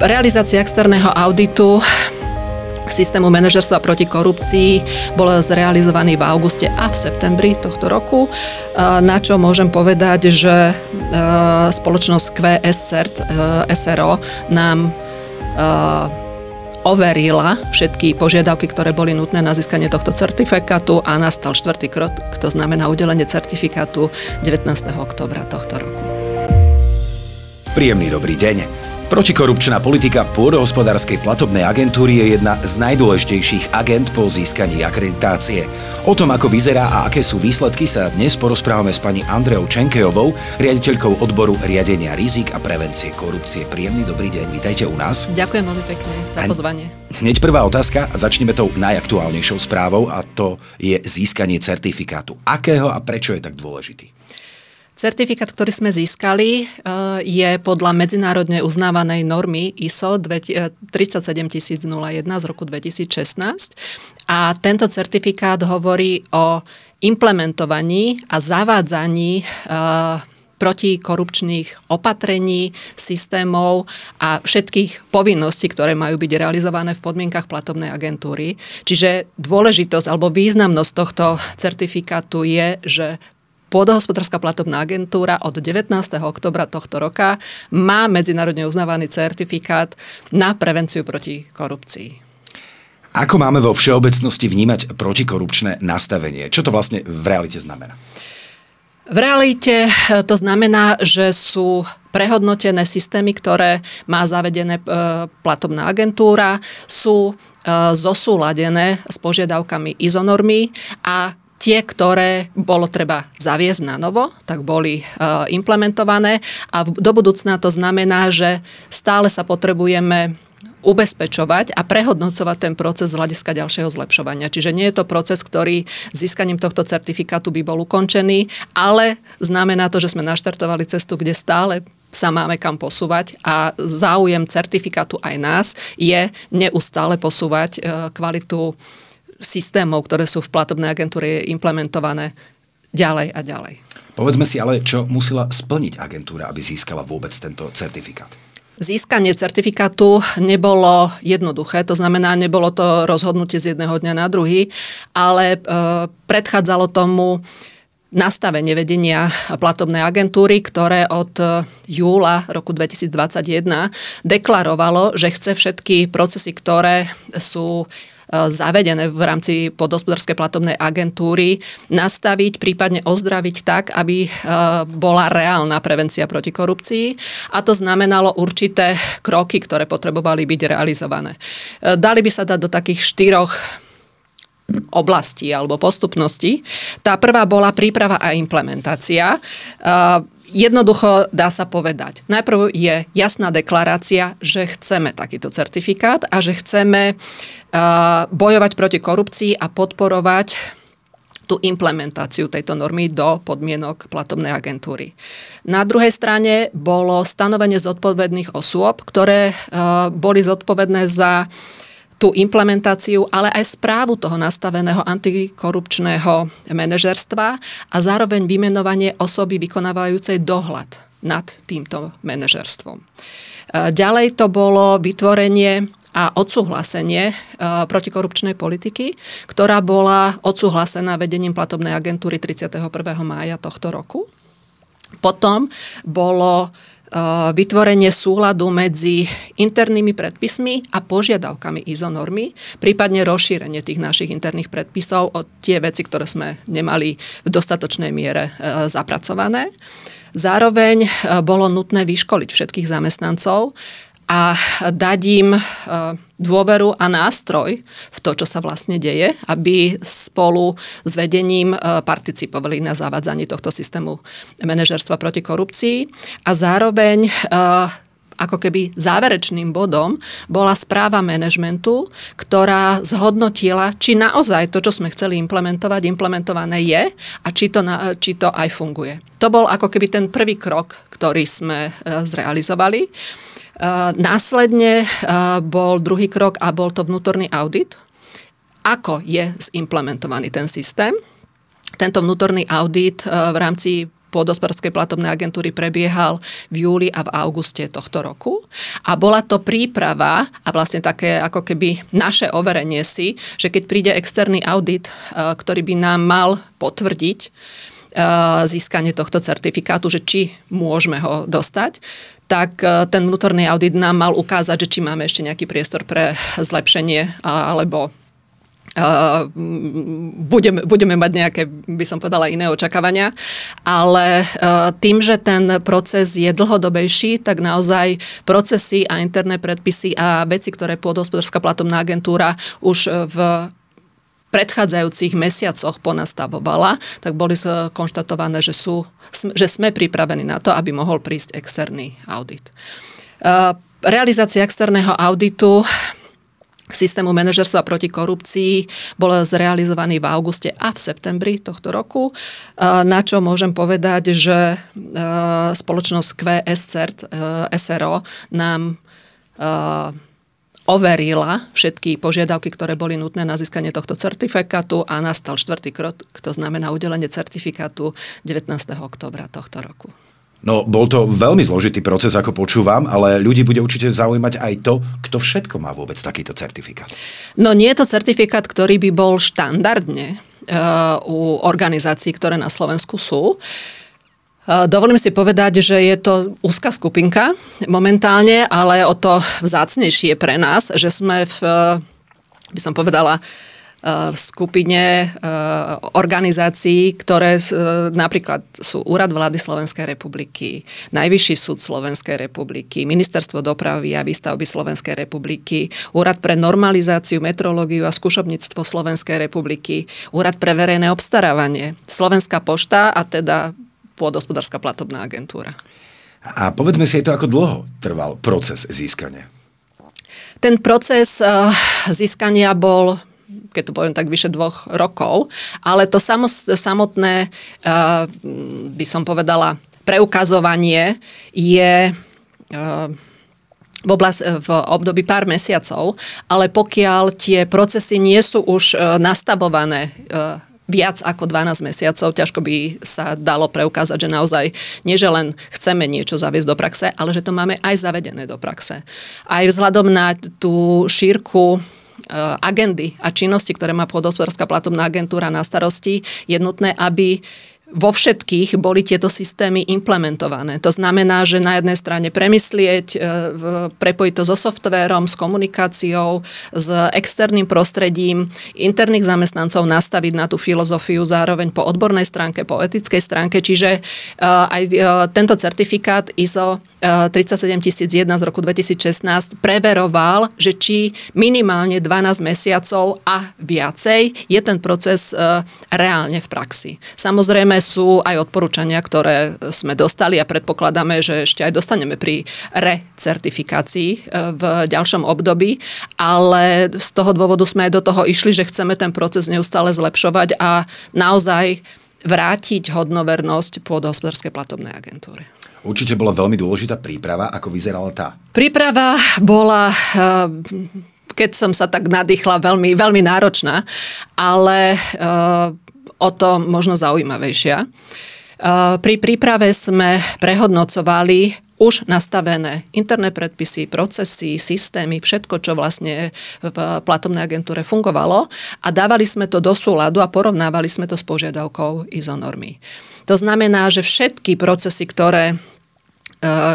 Realizácia externého auditu systému manažerstva proti korupcii bol zrealizovaný v auguste a v septembri tohto roku, na čo môžem povedať, že spoločnosť QS CERT SRO nám overila všetky požiadavky, ktoré boli nutné na získanie tohto certifikátu a nastal štvrtý krok, to znamená udelenie certifikátu 19. oktobra tohto roku. Príjemný dobrý deň. Protikorupčná politika pôdohospodárskej platobnej agentúry je jedna z najdôležitejších agent po získaní akreditácie. O tom, ako vyzerá a aké sú výsledky, sa dnes porozprávame s pani Andreou Čenkejovou, riaditeľkou odboru riadenia rizik a prevencie korupcie. Príjemný dobrý deň, vítajte u nás. Ďakujem veľmi pekne za pozvanie. Hneď prvá otázka, začneme tou najaktuálnejšou správou a to je získanie certifikátu. Akého a prečo je tak dôležitý? Certifikát, ktorý sme získali, eh, je podľa medzinárodne uznávanej normy ISO 37001 z roku 2016 a tento certifikát hovorí o implementovaní a zavádzaní eh, protikorupčných opatrení, systémov a všetkých povinností, ktoré majú byť realizované v podmienkach platobnej agentúry. Čiže dôležitosť alebo významnosť tohto certifikátu je, že Pôdohospodárska platobná agentúra od 19. oktobra tohto roka má medzinárodne uznávaný certifikát na prevenciu proti korupcii. Ako máme vo všeobecnosti vnímať protikorupčné nastavenie? Čo to vlastne v realite znamená? V realite eh, to znamená, že sú prehodnotené systémy, ktoré má zavedené eh, platobná agentúra, sú eh, zosúladené s požiadavkami izonormy a Tie, ktoré bolo treba zaviesť na novo, tak boli e, implementované a do budúcna to znamená, že stále sa potrebujeme ubezpečovať a prehodnocovať ten proces z hľadiska ďalšieho zlepšovania. Čiže nie je to proces, ktorý získaním tohto certifikátu by bol ukončený, ale znamená to, že sme naštartovali cestu, kde stále sa máme kam posúvať a záujem certifikátu aj nás je neustále posúvať e, kvalitu systémov, ktoré sú v platobnej agentúre implementované ďalej a ďalej. Povedzme si ale, čo musela splniť agentúra, aby získala vôbec tento certifikát. Získanie certifikátu nebolo jednoduché, to znamená, nebolo to rozhodnutie z jedného dňa na druhý, ale e, predchádzalo tomu nastavenie vedenia platobnej agentúry, ktoré od e, júla roku 2021 deklarovalo, že chce všetky procesy, ktoré sú zavedené v rámci podhospodárskej platobnej agentúry nastaviť, prípadne ozdraviť tak, aby e, bola reálna prevencia proti korupcii a to znamenalo určité kroky, ktoré potrebovali byť realizované. E, dali by sa dať do takých štyroch oblastí alebo postupnosti. Tá prvá bola príprava a implementácia. E, Jednoducho dá sa povedať. Najprv je jasná deklarácia, že chceme takýto certifikát a že chceme uh, bojovať proti korupcii a podporovať tú implementáciu tejto normy do podmienok platobnej agentúry. Na druhej strane bolo stanovenie zodpovedných osôb, ktoré uh, boli zodpovedné za tú implementáciu, ale aj správu toho nastaveného antikorupčného manažerstva a zároveň vymenovanie osoby vykonávajúcej dohľad nad týmto manažerstvom. E, ďalej to bolo vytvorenie a odsúhlasenie e, protikorupčnej politiky, ktorá bola odsúhlasená vedením platobnej agentúry 31. mája tohto roku. Potom bolo vytvorenie súladu medzi internými predpismi a požiadavkami ISO normy, prípadne rozšírenie tých našich interných predpisov o tie veci, ktoré sme nemali v dostatočnej miere eh, zapracované. Zároveň eh, bolo nutné vyškoliť všetkých zamestnancov a dať im e, dôveru a nástroj v to, čo sa vlastne deje, aby spolu s vedením e, participovali na zavádzaní tohto systému manažerstva proti korupcii a zároveň e, ako keby záverečným bodom bola správa manažmentu, ktorá zhodnotila, či naozaj to, čo sme chceli implementovať, implementované je a či to, na, či to aj funguje. To bol ako keby ten prvý krok, ktorý sme zrealizovali. Eh, následne eh, bol druhý krok a bol to vnútorný audit. Ako je zimplementovaný ten systém? Tento vnútorný audit eh, v rámci pôdospodárskej platobnej agentúry prebiehal v júli a v auguste tohto roku. A bola to príprava a vlastne také ako keby naše overenie si, že keď príde externý audit, ktorý by nám mal potvrdiť, získanie tohto certifikátu, že či môžeme ho dostať, tak ten vnútorný audit nám mal ukázať, že či máme ešte nejaký priestor pre zlepšenie alebo Uh, budeme, budeme mať nejaké, by som povedala, iné očakávania, ale uh, tým, že ten proces je dlhodobejší, tak naozaj procesy a interné predpisy a veci, ktoré pôdohospodárska platobná agentúra už v predchádzajúcich mesiacoch ponastavovala, tak boli konštatované, že, sú, že sme pripravení na to, aby mohol prísť externý audit. Realizácia externého auditu systému manažerstva proti korupcii bol zrealizovaný v auguste a v septembri tohto roku, na čo môžem povedať, že spoločnosť QS CERT SRO nám overila všetky požiadavky, ktoré boli nutné na získanie tohto certifikátu a nastal štvrtý krok, to znamená udelenie certifikátu 19. oktobra tohto roku. No, bol to veľmi zložitý proces, ako počúvam, ale ľudí bude určite zaujímať aj to, kto všetko má vôbec takýto certifikát. No, nie je to certifikát, ktorý by bol štandardne uh, u organizácií, ktoré na Slovensku sú. Uh, dovolím si povedať, že je to úzka skupinka momentálne, ale o to vzácnejšie pre nás, že sme v, uh, by som povedala, v skupine organizácií, ktoré napríklad sú Úrad vlády Slovenskej republiky, Najvyšší súd Slovenskej republiky, Ministerstvo dopravy a výstavby Slovenskej republiky, Úrad pre normalizáciu, metrológiu a skúšobníctvo Slovenskej republiky, Úrad pre verejné obstarávanie, Slovenská pošta a teda pôdospodárska platobná agentúra. A povedzme si aj to, ako dlho trval proces získania. Ten proces uh, získania bol keď to poviem tak, vyše dvoch rokov. Ale to samotné, eh, by som povedala, preukazovanie je eh, v, oblast, v období pár mesiacov, ale pokiaľ tie procesy nie sú už eh, nastavované viac ako 12 mesiacov, ťažko by sa dalo preukázať, že naozaj nie, že len chceme niečo zaviesť do praxe, ale že to máme aj zavedené do praxe. Aj vzhľadom na tú šírku Eh, agendy a činnosti, ktoré má pôdospodárska platobná agentúra na starosti, je nutné, aby vo všetkých boli tieto systémy implementované. To znamená, že na jednej strane premyslieť, e, prepojiť to so softvérom, s komunikáciou, s externým prostredím, interných zamestnancov nastaviť na tú filozofiu zároveň po odbornej stránke, po etickej stránke. Čiže e, aj e, tento certifikát ISO 37001 z roku 2016 preveroval, že či minimálne 12 mesiacov a viacej je ten proces reálne v praxi. Samozrejme sú aj odporúčania, ktoré sme dostali a predpokladáme, že ešte aj dostaneme pri recertifikácii e, v ďalšom období, ale z toho dôvodu sme aj do toho išli, že chceme ten proces neustále zlepšovať a naozaj vrátiť hodnovernosť pôdohospodárskej platobnej agentúry. Určite bola veľmi dôležitá príprava. Ako vyzerala tá? Príprava bola e, keď som sa tak nadýchla, veľmi, veľmi náročná, ale e, o to možno zaujímavejšia. Pri príprave sme prehodnocovali už nastavené interné predpisy, procesy, systémy, všetko, čo vlastne v platobnej agentúre fungovalo a dávali sme to do súladu a porovnávali sme to s požiadavkou ISO normy. To znamená, že všetky procesy, ktoré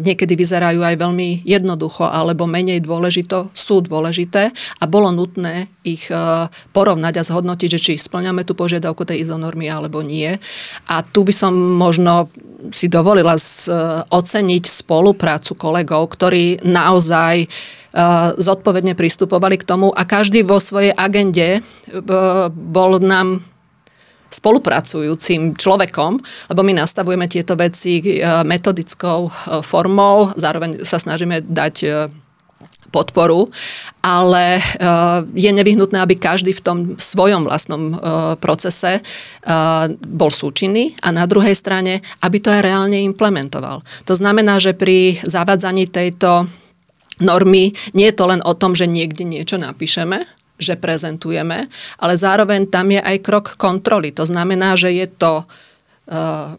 niekedy vyzerajú aj veľmi jednoducho alebo menej dôležito, sú dôležité a bolo nutné ich eh, porovnať a zhodnotiť, že či splňame tú požiadavku tej izonormy alebo nie. A tu by som možno si dovolila eh, oceniť spoluprácu kolegov, ktorí naozaj zodpovedne pristupovali k tomu a každý vo svojej agende bol nám spolupracujúcim človekom, lebo my nastavujeme tieto veci e, metodickou e, formou, zároveň sa snažíme dať e, podporu, ale je nevyhnutné, aby každý v tom svojom vlastnom procese bol súčinný a na druhej strane, aby to aj reálne implementoval. To znamená, že pri zavádzaní tejto normy nie je to len o tom, že niekde niečo napíšeme, že prezentujeme, ale zároveň tam je aj krok kontroly. To znamená, že je to uh,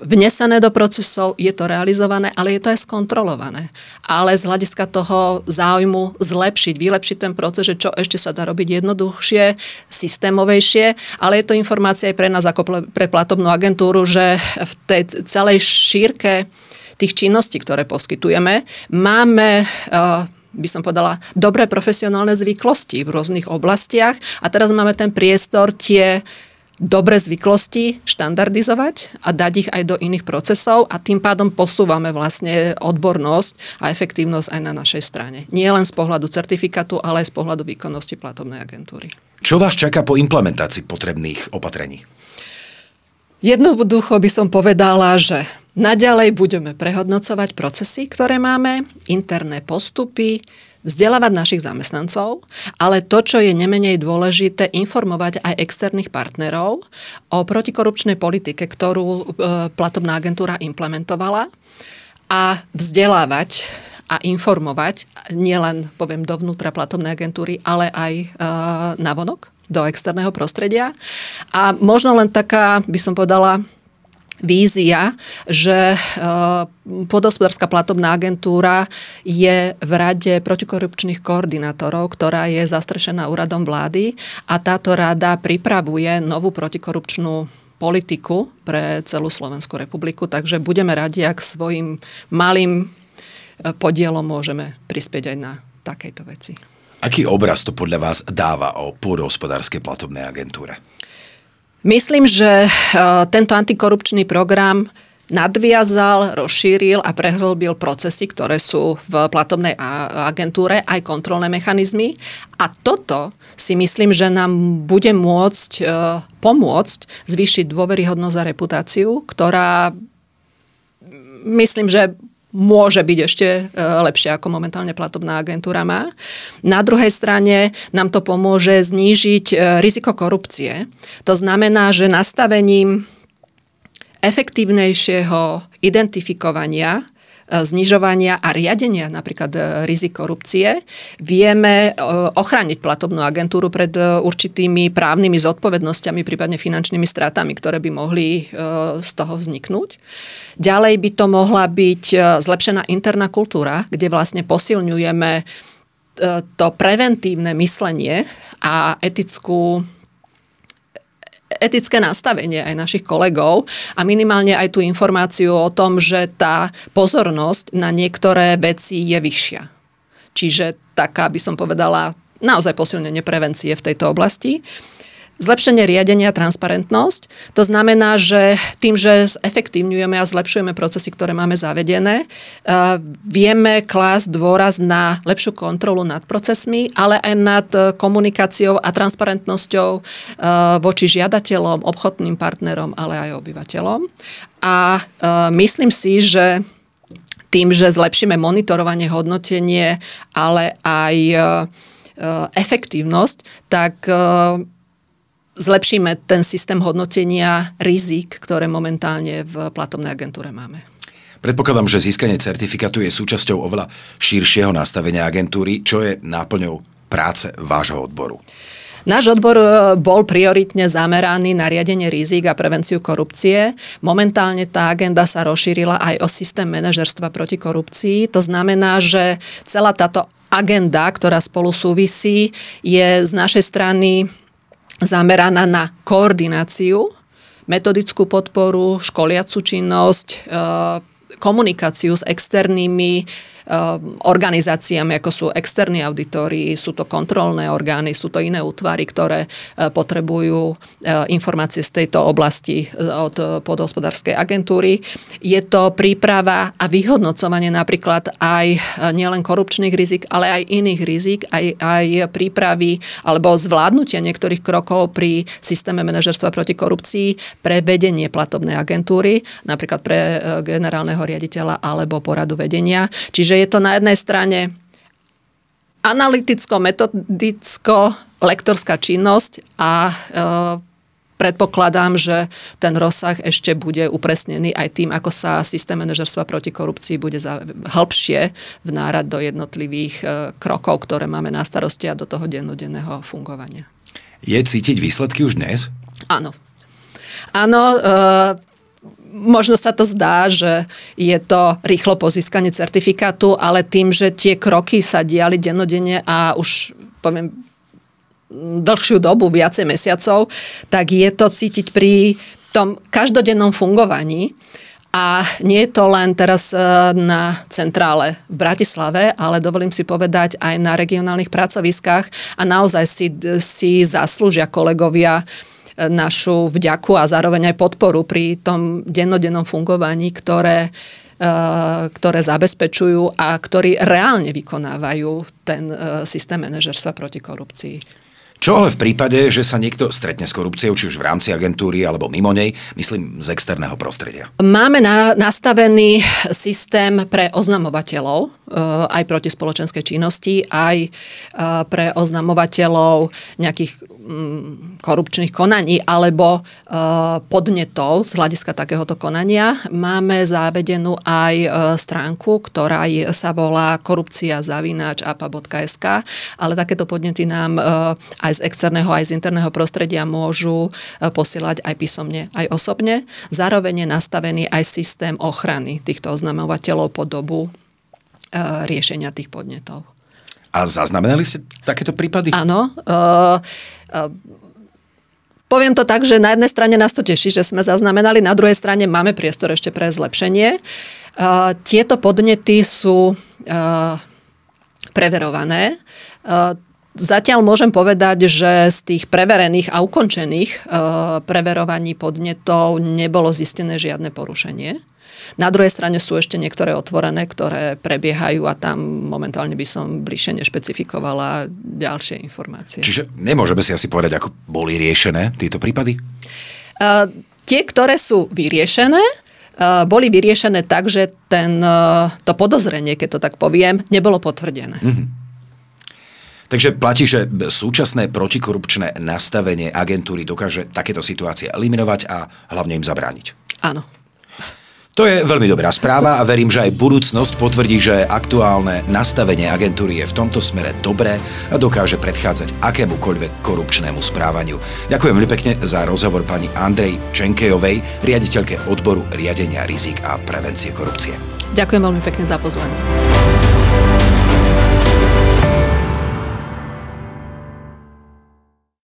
vnesené do procesov, je to realizované, ale je to aj skontrolované. Ale z hľadiska toho záujmu zlepšiť, vylepšiť ten proces, že čo ešte sa dá robiť jednoduchšie, systémovejšie, ale je to informácia aj pre nás ako pre platobnú agentúru, že v tej celej šírke tých činností, ktoré poskytujeme, máme uh, by som povedala, dobré profesionálne zvyklosti v rôznych oblastiach a teraz máme ten priestor tie dobre zvyklosti štandardizovať a dať ich aj do iných procesov a tým pádom posúvame vlastne odbornosť a efektívnosť aj na našej strane. Nie len z pohľadu certifikátu, ale aj z pohľadu výkonnosti platobnej agentúry. Čo vás čaká po implementácii potrebných opatrení? Jednoducho by som povedala, že naďalej budeme prehodnocovať procesy, ktoré máme, interné postupy, vzdelávať našich zamestnancov, ale to, čo je nemenej dôležité, informovať aj externých partnerov o protikorupčnej politike, ktorú e, platobná agentúra implementovala a vzdelávať a informovať nielen, poviem, dovnútra platobnej agentúry, ale aj e, navonok do externého prostredia. A možno len taká, by som povedala, vízia, že eh, podospodárska platobná agentúra je v rade protikorupčných koordinátorov, ktorá je zastrešená úradom vlády a táto rada pripravuje novú protikorupčnú politiku pre celú Slovenskú republiku, takže budeme radi, ak svojim malým eh, podielom môžeme prispieť aj na takejto veci. Aký obraz to podľa vás dáva o pôdohospodárskej platobnej agentúre? Myslím, že e, tento antikorupčný program nadviazal, rozšíril a prehlbil procesy, ktoré sú v platobnej agentúre, aj kontrolné mechanizmy. A toto si myslím, že nám bude môcť e, pomôcť zvýšiť dôveryhodnosť a reputáciu, ktorá myslím, že môže byť ešte e, lepšie, ako momentálne platobná agentúra má. Na druhej strane nám to pomôže znížiť e, riziko korupcie. To znamená, že nastavením efektívnejšieho identifikovania znižovania a riadenia napríklad e, rizik korupcie, vieme e, ochrániť platobnú agentúru pred e, určitými právnymi zodpovednosťami, prípadne finančnými stratami, ktoré by mohli z toho vzniknúť. Ďalej by to mohla byť zlepšená interná kultúra, kde vlastne posilňujeme to preventívne myslenie a etickú etické nastavenie aj našich kolegov a minimálne aj tú informáciu o tom, že tá pozornosť na niektoré veci je vyššia. Čiže taká by som povedala naozaj posilnenie prevencie v tejto oblasti. Zlepšenie riadenia, transparentnosť. To znamená, že tým, že zefektívňujeme a zlepšujeme procesy, ktoré máme zavedené, eh, vieme klásť dôraz na lepšiu kontrolu nad procesmi, ale aj nad eh, komunikáciou a transparentnosťou eh, voči žiadateľom, obchodným partnerom, ale aj obyvateľom. A myslím si, že tým, že zlepšíme monitorovanie, hodnotenie, ale aj efektívnosť, tak zlepšíme ten systém hodnotenia rizik, ktoré momentálne v platobnej agentúre máme. Predpokladám, že získanie certifikátu je súčasťou oveľa širšieho nastavenia agentúry, čo je náplňou práce vášho odboru. Náš odbor e, bol prioritne zameraný na riadenie rizik a prevenciu korupcie. Momentálne tá agenda sa rozšírila aj o systém manažerstva proti korupcii. To znamená, že celá táto agenda, ktorá spolu súvisí, je z našej strany zameraná na koordináciu, metodickú podporu, školiacu činnosť, e, komunikáciu s externými organizáciami, ako sú externí auditori, sú to kontrolné orgány, sú to iné útvary, ktoré e, potrebujú e, informácie z tejto oblasti e, od podhospodárskej agentúry. Je to príprava a vyhodnocovanie napríklad aj nielen korupčných rizik, ale aj iných rizik, aj, aj prípravy alebo zvládnutia niektorých krokov pri systéme manažerstva proti korupcii pre vedenie platobnej agentúry, napríklad pre generálneho riaditeľa alebo poradu vedenia. Čiže to na jednej strane analyticko-metodicko-lektorská činnosť a e, predpokladám, že ten rozsah ešte bude upresnený aj tým, ako sa systém manažerstva proti korupcii bude za, hĺbšie vnárať do jednotlivých e, krokov, ktoré máme na starosti a do toho dennodenného fungovania. Je cítiť výsledky už dnes? Áno. Áno, e, možno sa to zdá, že je to rýchlo po získaní certifikátu, ale tým, že tie kroky sa diali dennodenne a už poviem dlhšiu dobu, viacej mesiacov, tak je to cítiť pri tom každodennom fungovaní. A nie je to len teraz e, na centrále v Bratislave, ale dovolím si povedať aj na regionálnych pracoviskách a naozaj si, si zaslúžia kolegovia e, našu vďaku a zároveň aj podporu pri tom dennodennom fungovaní, ktoré, e, ktoré zabezpečujú a ktorí reálne vykonávajú ten systém manažerstva proti korupcii. Čo ale v prípade, že sa niekto stretne s korupciou, či už v rámci agentúry alebo mimo nej, myslím z externého prostredia? Máme na, nastavený systém pre oznamovateľov, e, aj proti spoločenskej činnosti, aj e, pre oznamovateľov nejakých mm, korupčných konaní alebo e, podnetov z hľadiska takéhoto konania. Máme zavedenú aj stránku, ktorá sa volá korupcia zavináč ale takéto podnety nám aj aj z externého, aj z interného prostredia môžu e, posielať aj písomne, aj osobne. Zároveň je nastavený aj systém ochrany týchto oznamovateľov po dobu e, riešenia tých podnetov. A zaznamenali ste takéto prípady? Áno. E, poviem to tak, že na jednej strane nás to teší, že sme zaznamenali, na druhej strane máme priestor ešte pre zlepšenie. Tieto podnety sú preverované. Zatiaľ môžem povedať, že z tých preverených a ukončených e, preverovaní podnetov nebolo zistené žiadne porušenie. Na druhej strane sú ešte niektoré otvorené, ktoré prebiehajú a tam momentálne by som bližšie nešpecifikovala ďalšie informácie. Čiže nemôžeme si asi povedať, ako boli riešené tieto prípady? Uh, tie, ktoré sú vyriešené, uh, boli vyriešené tak, že ten, to podozrenie, keď to tak poviem, nebolo potvrdené. Uh-huh. Takže platí, že súčasné protikorupčné nastavenie agentúry dokáže takéto situácie eliminovať a hlavne im zabrániť. Áno. To je veľmi dobrá správa a verím, že aj budúcnosť potvrdí, že aktuálne nastavenie agentúry je v tomto smere dobré a dokáže predchádzať akémukoľvek korupčnému správaniu. Ďakujem veľmi pekne za rozhovor pani Andrej Čenkejovej, riaditeľke odboru riadenia rizik a prevencie korupcie. Ďakujem veľmi pekne za pozvanie.